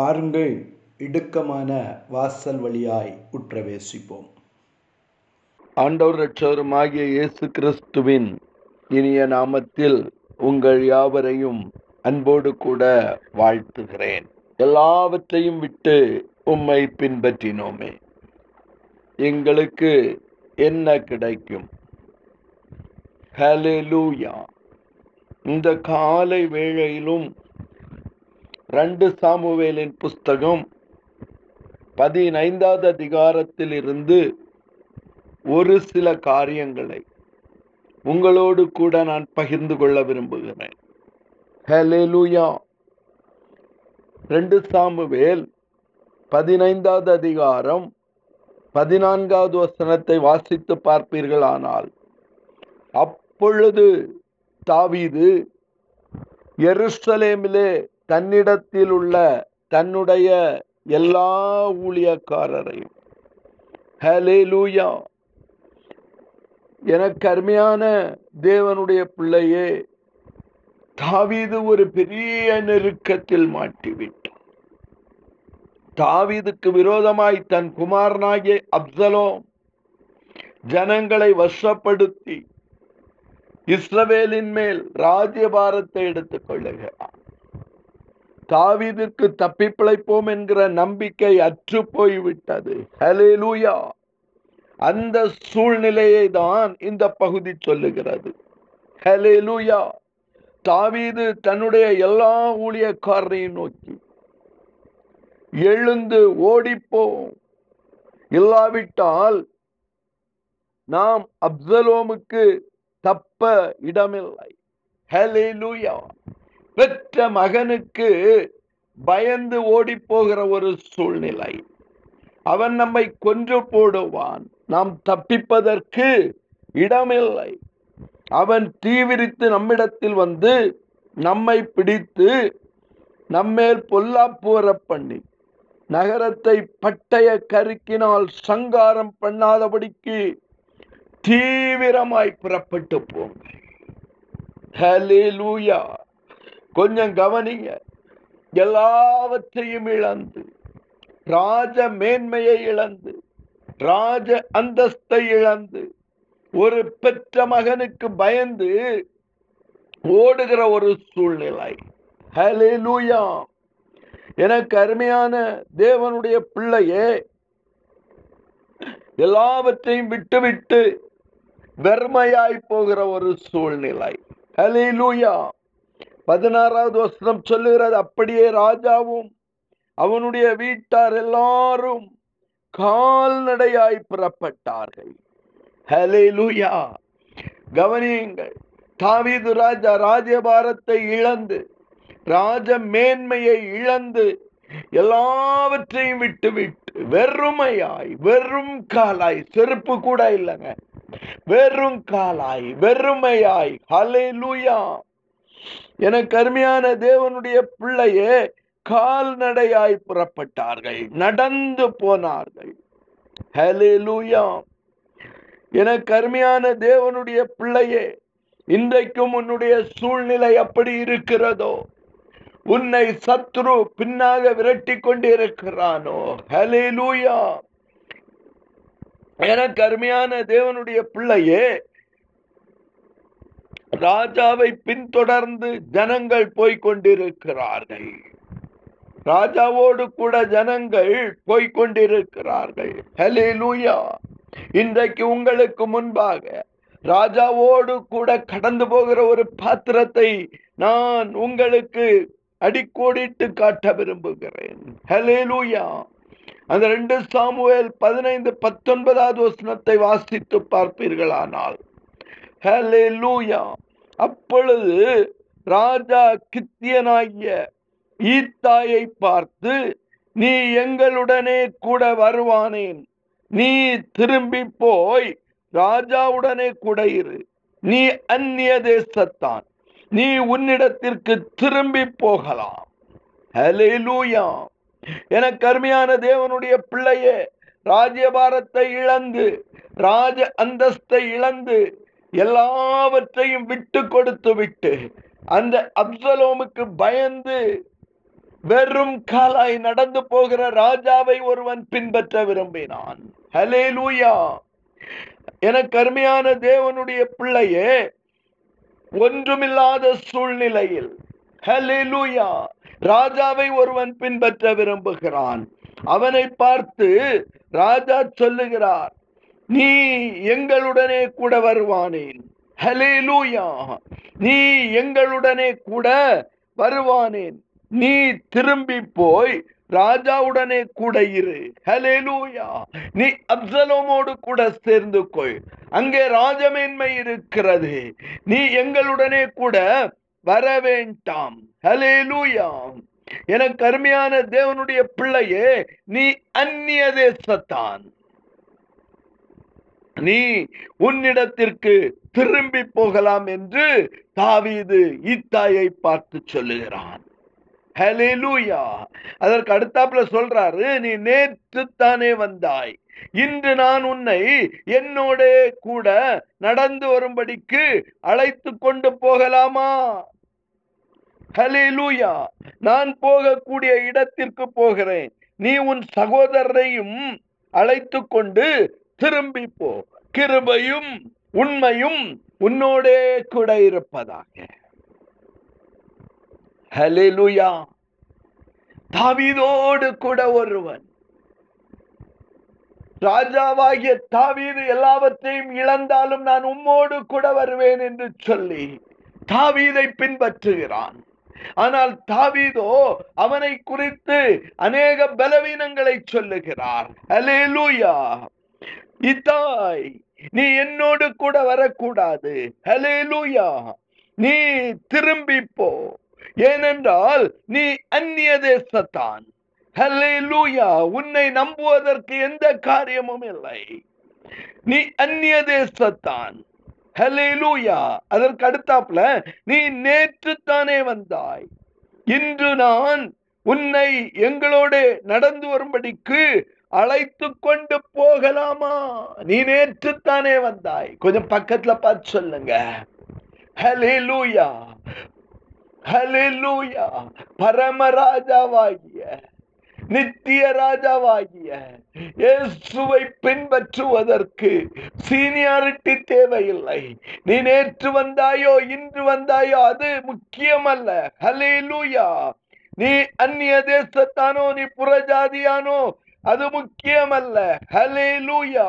பாருங்கள் இடுக்கமான வாசல் வழியாய் உற்றவேசிப்போம். ஆண்டவர் ரட்சகருமாகிய இயேசு கிறிஸ்துவின் இனிய நாமத்தில் உங்கள் யாவரையும் அன்போடு கூட வாழ்த்துகிறேன். எல்லாவற்றையும் விட்டு உம்மை பின்பற்றினோமே. எங்களுக்கு என்ன கிடைக்கும்? ஹலெலூயா இந்த காலை வேளையிலும் ரெண்டு சாமுவேலின் புஸ்தகம் பதினைந்தாவது அதிகாரத்தில் இருந்து ஒரு சில காரியங்களை உங்களோடு கூட நான் பகிர்ந்து கொள்ள விரும்புகிறேன். ஹலெலுயா ரெண்டு சாமுவேல் பதினைந்தாவது அதிகாரம் பதினான்காவது வசனத்தை வாசித்து பார்ப்பீர்களானால் அப்பொழுது தாவீது எருசலேமிலே தன்னிடத்தில் உள்ள தன்னுடைய எல்லா ஊழியக்காரரையும். ஹalleluya எனக்கு அருமையான தேவனுடைய பிள்ளையே தாவீது ஒரு பெரிய நெருக்கத்தில் மாட்டிவிட்டான். தாவீதுக்கு விரோதமாய் தன் குமாரனாகிய அப்சலோம் ஜனங்களை வசப்படுத்தி இஸ்ரவேலின் மேல் ராஜ்யபாரத்தை எடுத்துக் கொள்ளுகிறான் தாவீதிற்கு தப்பி பிழைப்போம் என்கிற நம்பிக்கை அற்று போய்விட்டது ஹalleluya. அந்த சூழ்நிலையை தான் இந்த பகுதி சொல்லுகிறது. ஹalleluya. தாவீது தன்னுடைய எல்லா ஊழியக்காரரையும் நோக்கி எழுந்து ஓடிப்போம். இல்லாவிட்டால் நாம் அப்சலோமுக்கு தப்ப இடமில்லை. ஹalleluya. பெற்ற மகனுக்கு பயந்து ஓடி போகிற ஒரு சூழ்நிலை. அவன் நம்மை கொன்று போடுவான். நாம் தப்பிப்பதற்கு இடமில்லை. அவன் தீவிரித்து நம்மிடத்தில் வந்து நம்மை பிடித்து நம்மேல் பொல்லாப்பு பண்ணி நகரத்தை பட்டய கருக்கினால் சங்காரம் பண்ணாதபடிக்கு தீவிரமாய் புறப்பட்டு போங்க. ஹalleluya. கொஞ்சம் கவனிங்க. எல்லாவற்றையும் இழந்து ராஜ மேன்மையை இழந்து ராஜ அந்தஸ்தை இழந்து ஒரு பெற்ற மகனுக்கு பயந்து ஓடுகிற ஒரு சூழ்நிலை. ஹalleluya எனக்கு அருமையான தேவனுடைய பிள்ளையே எல்லாவற்றையும் விட்டுவிட்டு வெறுமையாய் போகிற ஒரு சூழ்நிலை. ஹalleluya பதினாறாவது வசனம் சொல்லுகிறது அப்படியே ராஜாவும் அவனுடைய வீட்டார் எல்லாரும் கால்நடையாய் புறப்பட்டார்கள். ஹalleluya கவனியுங்கள் தாவீது ராஜா ராஜபாரத்தை இழந்து ராஜ மேன்மையை இழந்து எல்லாவற்றையும் விட்டு விட்டு வெறுமையாய் வெறும் காலாய் செருப்பு கூட இல்லைங்க வெறும் காலாய் வெறுமையாய் ஹலே லூயா எனக்கு அருமையான தேவனுடைய பிள்ளையே கால்நடையாய் புறப்பட்டார்கள் நடந்து போனார்கள். ஹalleluya எனக்கு அருமையான தேவனுடைய பிள்ளையே இன்றைக்கும் உன்னுடைய சூழ்நிலை அப்படி இருக்கிறதோ? உன்னை சத்ரு பின்னாக விரட்டி கொண்டிருக்கிறானோ? ஹalleluya எனக்கு அருமையான தேவனுடைய பிள்ளையே ராஜாவை பின்தொடர்ந்து ஜனங்கள் போய்கொண்டிருக்கிறார்கள். ராஜாவோடு கூட ஜனங்கள் போய்கொண்டிருக்கிறார்கள். லூயா இன்றைக்கு உங்களுக்கு முன்பாக ராஜாவோடு கூட கடந்து போகிற ஒரு பாத்திரத்தை நான் உங்களுக்கு அடிக்கோடிட்டு காட்ட விரும்புகிறேன். ஹalleluya அந்த ரெண்டு சாமுவேல் பதினைந்து பத்தொன்பதாவது வசனத்தை வாசித்து பார்ப்பீர்களானால் ஹலெலூயா அப்பொழுது ராஜா கித்தியனாகிய ஈத்தாயை பார்த்து நீ எங்களுடனே கூட வருவானேன். நீ திரும்பி போய் ராஜாவுடனே கூட இரு. நீ அந்நிய தேசத்தான். நீ உன்னிடத்திற்கு திரும்பி போகலாம். ஹலெலூயா எனக்கு அருமையான தேவனுடைய பிள்ளையே ராஜ்யபாரத்தை இழந்து ராஜ அந்தஸ்தை இழந்து எல்லாவற்றையும் விட்டு கொடுத்து விட்டு அந்த அப்சலோமுக்கு பயந்து வெறும் காலாய் நடந்து போகிற ராஜாவை ஒருவன் பின்பற்ற விரும்பினான். ஹலே லூயா எனக்கு அருமையான தேவனுடைய பிள்ளையே ஒன்றுமில்லாத சூழ்நிலையில் ஹலே லூயா ராஜாவை ஒருவன் பின்பற்ற விரும்புகிறான். அவனை பார்த்து ராஜா சொல்லுகிறார் நீ எங்களுடனே கூட வருவானேன் ஹலே லூயா நீ எங்களுடனே கூட வருவானேன் நீ திரும்பி போய் ராஜாவுடனே கூட இரு. ஹலே லூயா நீ அப்சலோமோடு கூட சேர்ந்து கொள். அங்கே ராஜமேன்மை இருக்கிறது. நீ எங்களுடனே கூட வர வேண்டாம். லூயாம் என கருமையான தேவனுடைய பிள்ளையே நீ அந்நிய தேசத்தான். நீ உன்னிடத்திற்கு திரும்பி போகலாம் என்று தாவீது இத்தாயை பார்த்து சொல்லுகிறான். அதற்கு அடுத்தாப்புல சொல்றாரு நீ நேற்று தானே வந்தாய். இன்று நான் உன்னை என்னோட கூட நடந்து வரும்படிக்கு அழைத்து கொண்டு போகலாமா? ஹலிலூயா நான் போகக்கூடிய இடத்திற்கு போகிறேன். நீ உன் சகோதரரையும் அழைத்து கொண்டு திரும்பி போ கிருபையும் உண்மையும் உன்னோடே கூட இருப்பதாக. ஹலிலுயா தாவீதோடு கூட ஒருவன். ராஜாவாகிய தாவீது எல்லாவற்றையும் இழந்தாலும் நான் உம்மோடு கூட வருவேன் என்று சொல்லி தாவீதை பின்பற்றுகிறான். ஆனால் தாவீதோ அவனை குறித்து அநேக பலவீனங்களை சொல்லுகிறார். ஹalleluya. இத்தாய் நீ என்னோடு கூட வரக்கூடாது. ஹalleluya நீ திரும்பி போ. ஏனென்றால் நீ அந்நிய தேசத்தான். ஹalleluya உன்னை நம்புவதற்கு எந்த காரியமும் இல்லை. நீ அந்நிய தேசத்தான். ஹalleluya அதற்கு அடுத்தாப்புல நீ நேற்று தானே வந்தாய். இன்று நான் உன்னை எங்களோட நடந்து வரும்படிக்கு அழைத்து கொண்டு போகலாமா? நீ நேற்று தானே வந்தாய். கொஞ்சம் பக்கத்துல பார்த்து சொல்லுங்க. ஹalleluya ஹalleluya பரமராஜாவாகிய நித்திய ராஜாவாகிய இயேசுவை பின்பற்றுவதற்கு சீனியாரிட்டி தேவையில்லை. நீ நேற்று வந்தாயோ இன்று வந்தாயோ அது முக்கியமல்ல. ஹalleluya நீ அந்நிய தேசத்தானோ நீ புறஜாதியானோ அது முக்கியமல்ல. ஹலே லூயா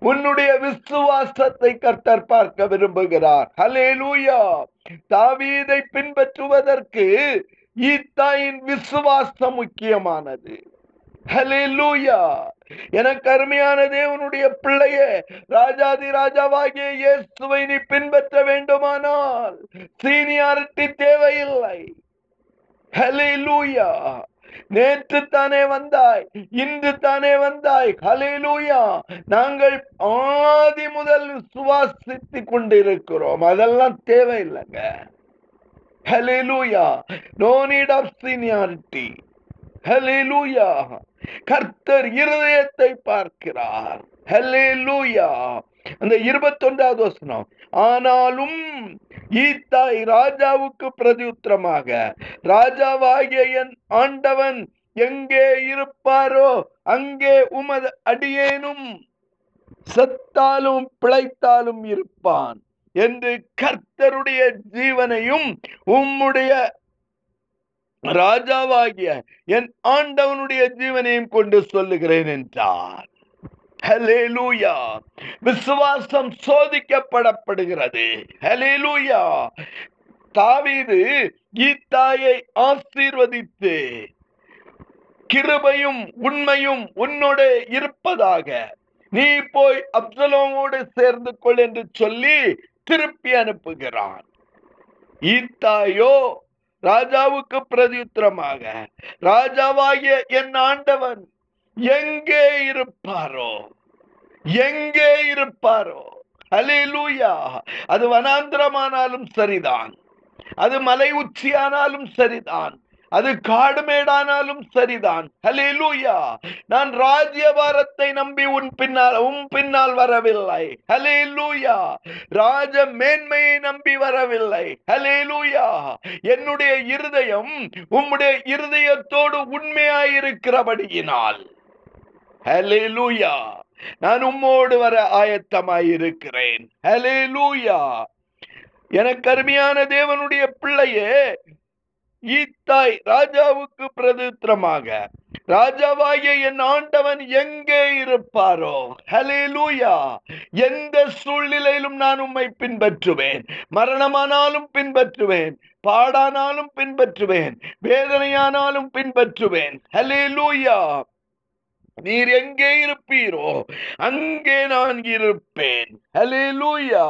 உன்னுடைய விசுவாசத்தை கர்த்தர் பார்க்க விரும்புகிறார். ஹலே லூயா தாவீதை பின்பற்றுவதற்கு ஈத்தாயின் விசுவாசம் முக்கியமானது. லூயா எனக்கு அருமையான தேவனுடைய பிள்ளைய ராஜாதி ராஜாவாகிய இயேசுவை நீ பின்பற்ற வேண்டுமானால் சீனியாரிட்டி தேவையில்லை. ஹலே லூயா நேற்று தானே வந்தாய் இன்று தானே வந்தாய். ஹalleluya. நாங்கள் ஆதி முதல் சுவாசித்து கொண்டிருக்கிறோம். அதெல்லாம் தேவையில்லைங்க. ஹalleluya. நோ நீட் ஆஃப் சீனியாரிட்டி ஹalleluya. கர்த்தர் இருதயத்தை பார்க்கிறார். ஹalleluya. அந்த இருபத்தொன்றாவது வசனம். ஆனாலும் ஈத்தாய் ராஜாவுக்கு பிரதியுத்தரமாக ராஜாவாகிய என் ஆண்டவன் எங்கே இருப்பாரோ அங்கே உமது அடியேனும் செத்தாலும் பிழைத்தாலும் இருப்பான் என்று கர்த்தருடைய ஜீவனையும் உம்முடைய ராஜாவாகிய என் ஆண்டவனுடைய ஜீவனையும் கொண்டு சொல்லுகிறேன் என்றார். ஹலேலூயா விசுவாசம் சோதிக்கப்படப்படுகிறது. ஹலேலூயா தாவீது ஈத்தாயை ஆசீர்வதித்து கிருபையும் உண்மையும் உன்னோட இருப்பதாக. நீ போய் அப்சலோமோடு சேர்ந்து கொள் என்று சொல்லி திருப்பி அனுப்புகிறான். ஈத்தாயோ ராஜாவுக்கு பிரதியுத்திரமாக. ராஜாவாகிய என் ஆண்டவன் எங்கே இருப்பாரோ? எங்கே இருப்பாரோ? ஹalleluya. அது வனாந்திரமானாலும் சரிதான். அது மலை உச்சியானாலும் சரிதான். அது காடுமேடானாலும் சரிதான். ஹலேலூயா நான் ராஜ்யபாரத்தை நம்பி உன் பின்னால் உன் பின்னால் வரவில்லை. ஹலேலூயா ராஜ மேன்மையை நம்பி வரவில்லை. ஹலேலூயா என்னுடைய இருதயம் உம்முடைய இருதயத்தோடு உண்மையாயிருக்கிறபடியினால். ஹலேலூயா நான் உம்மோடு வர ஆயத்தமாயிருக்கிறேன் ஹலேலூயா எனக்கு அருமையான தேவனுடைய பிள்ளையே ஈத்தாய் ராஜாவுக்கு பிரதித்திரமாக ராஜாவாகிய என் ஆண்டவன் எங்கே இருப்பாரோ? ஹலேலூயா எந்த சூழ்நிலையிலும் நான் உம்மை பின்பற்றுவேன். மரணமானாலும் பின்பற்றுவேன். பாடானாலும் பின்பற்றுவேன். வேதனையானாலும் பின்பற்றுவேன். ஹலேலூயா நீர் எங்கே இருப்பீரோ அங்கே நான் இருப்பேன். ஹலேலூயா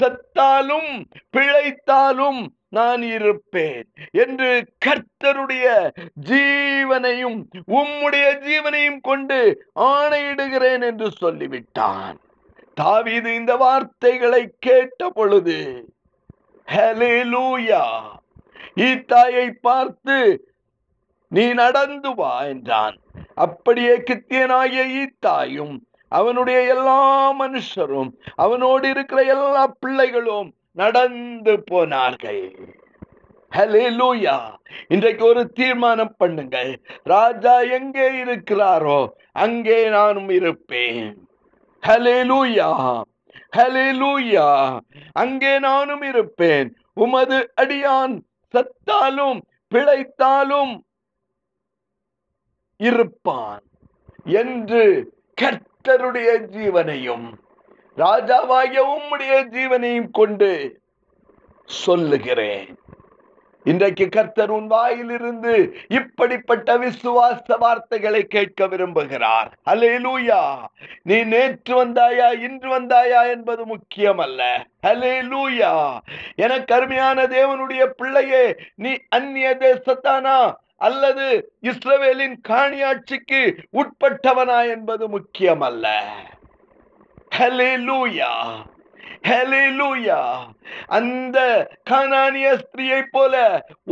சத்தாலும் பிழைத்தாலும் நான் இருப்பேன் என்று கர்த்தருடைய ஜீவனையும் உம்முடைய ஜீவனையும் கொண்டு ஆணையிடுகிறேன் என்று சொல்லிவிட்டான். தாவீது இந்த வார்த்தைகளை கேட்ட பொழுது ஹலேலூயா ஈத்தாயை பார்த்து நீ நடந்து வா என்றான். அப்படியே கித்தியனாகிய ஈத்தாயும் அவனுடைய எல்லா மனுஷரும் அவனோடு இருக்கிற எல்லா பிள்ளைகளும் நடந்து போனார்கள். இன்றைக்கு ஒரு தீர்மானம் பண்ணுங்கள். ராஜா எங்கே இருக்கிறாரோ அங்கே நானும் இருப்பேன். ஹலேலூயா ஹலேலூயா அங்கே நானும் இருப்பேன். உமது அடியான் சத்தாலும் பிழைத்தாலும் இருப்பான் என்று கர்த்தருடைய ஜீவனையும் ராஜாவாகிய உம்முடைய ஜீவனையும் கொண்டு சொல்லுகிறேன். இன்றைக்கு கர்த்தர் உன் வாயிலிருந்து இப்படிப்பட்ட விசுவாச வார்த்தைகளை கேட்க விரும்புகிறார். அலேலூயா நீ நேற்று வந்தாயா இன்று வந்தாயா என்பது முக்கியம் அல்ல அலேலூயா எனக்கு அருமையான தேவனுடைய பிள்ளையே நீ அந்நிய தேசத்தானா? அல்லது இஸ்ரவேலின் காணியாட்சிக்கு உட்பட்டவனா என்பது முக்கியம் அல்ல ஹலேலூயா அந்த கானானிய ஸ்திரியை போல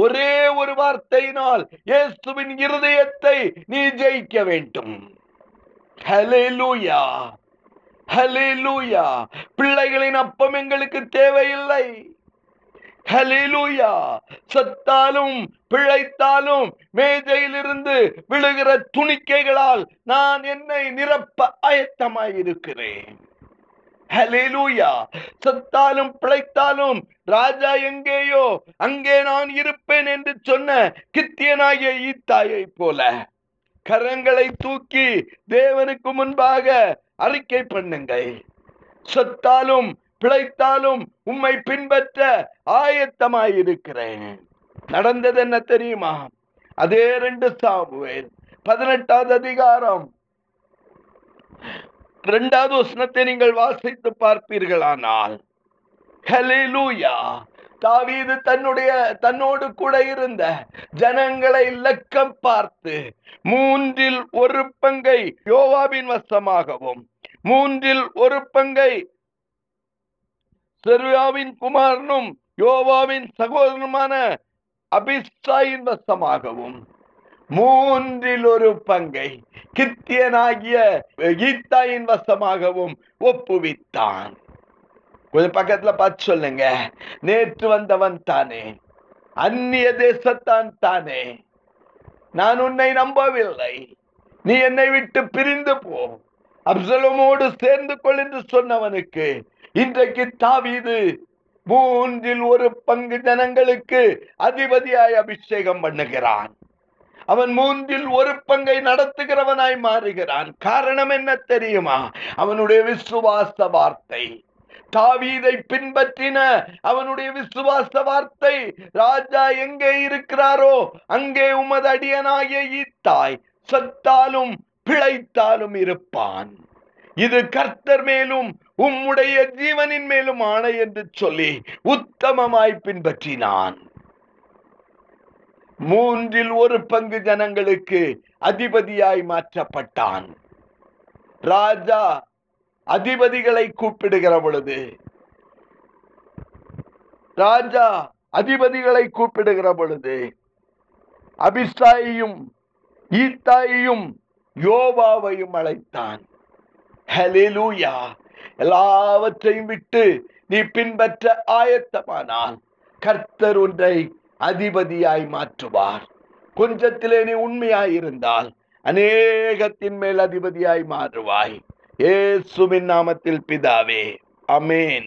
ஒரே ஒரு வார்த்தையினால் இயேசுவின் இருதயத்தை நீ ஜெயிக்க வேண்டும். ஹலேலூயா ஹலேலூயா பிள்ளைகளின் அப்பம் எங்களுக்கு தேவையில்லை. ஹலிலூயா சத்தாலும் பிழைத்தாலும் மேஜையிலிருந்து விழுகிற துணிக்கைகளால் நான் என்னை நிரப்ப ஆயத்தமாயிருக்கிறேன் ஹலிலூயா சத்தாலும் பிழைத்தாலும் ராஜா எங்கேயோ? அங்கே நான் இருப்பேன் என்று சொன்ன கித்தியனாகிய ஈத்தாயை போல. கரங்களை தூக்கி தேவனுக்கு முன்பாக அறிக்கை பண்ணுங்கள். சத்தாலும் பிழைத்தாலும் உம்மை பின்பற்ற ஆயத்தமாயிருக்கிறேன். நடந்தது என்ன தெரியுமா? அதே ரெண்டு சாமுவேல் பதினெட்டாவது அதிகாரம். இரண்டாவது உஷ்ணத்தை நீங்கள் வாசித்து பார்ப்பீர்களானால் ஹலேலூயா தாவீது தன்னுடைய தன்னோடு கூட இருந்த ஜனங்களை லக்கம் பார்த்து மூன்றில் ஒரு பங்கை யோவாவின் வசமாகவும் மூன்றில் ஒரு பங்கை செருயாவின் குமாரனும் யோவாவின் சகோதரனுமான அபிஸ்தாயின் வசமாகவும் மூன்றில் ஒரு பங்கை கித்தியனாகிய கீதாயின் வசமாகவும் ஒப்புவித்தான். கொஞ்சம் பக்கத்துல பார்த்து சொல்லுங்க. நேற்று வந்தவன் தானே. அந்நிய தேசத்தான் தானே. நான் உன்னை நம்பவில்லை. நீ என்னை விட்டு பிரிந்து போ. அப்சலமோடு சேர்ந்து கொள் என்று சொன்னவனுக்கு இன்றைக்கு தாவீது மூன்றில் ஒரு பங்கு ஜனங்களுக்கு அதிபதியாய் அபிஷேகம் பண்ணுகிறான். அவன் மூன்றில் ஒரு பங்கை நடத்துகிறவனாய் மாறுகிறான். காரணம் என்ன தெரியுமா? அவனுடைய விசுவாச வார்த்தை. தாவீதை பின்பற்றின அவனுடைய விசுவாச வார்த்தை ராஜா எங்கே இருக்கிறாரோ அங்கே உமது அடியனாகிய ஈத்தாய் சத்தாலும் பிழைத்தாலும் இருப்பான். இது கர்த்தர் மேலும் உம்முடைய ஜீவனின் மேலும் ஆணை என்று சொல்லி உத்தமமாய் பின்பற்றினான். மூன்றில் ஒரு பங்கு ஜனங்களுக்கு அதிபதியாய் மாற்றப்பட்டான். ராஜா அதிபதிகளை கூப்பிடுகிற பொழுது ராஜா அதிபதிகளை கூப்பிடுகிற பொழுது அபிஸ்தாயையும் ஈத்தாயையும் யோவாவையும் அழைத்தான். ஹலிலூயா எல்லாவற்றையும் விட்டு நீ பின்பற்ற ஆயத்தமானால் கர்த்தர் ஒன்றை அதிபதியாய் மாற்றுவார். கொஞ்சத்திலே நீ உண்மையாய் இருந்தால் அநேகத்தின் மேல் அதிபதியாய் மாறுவாய். ஏசுவின் நாமத்தில் பிதாவே. அமேன்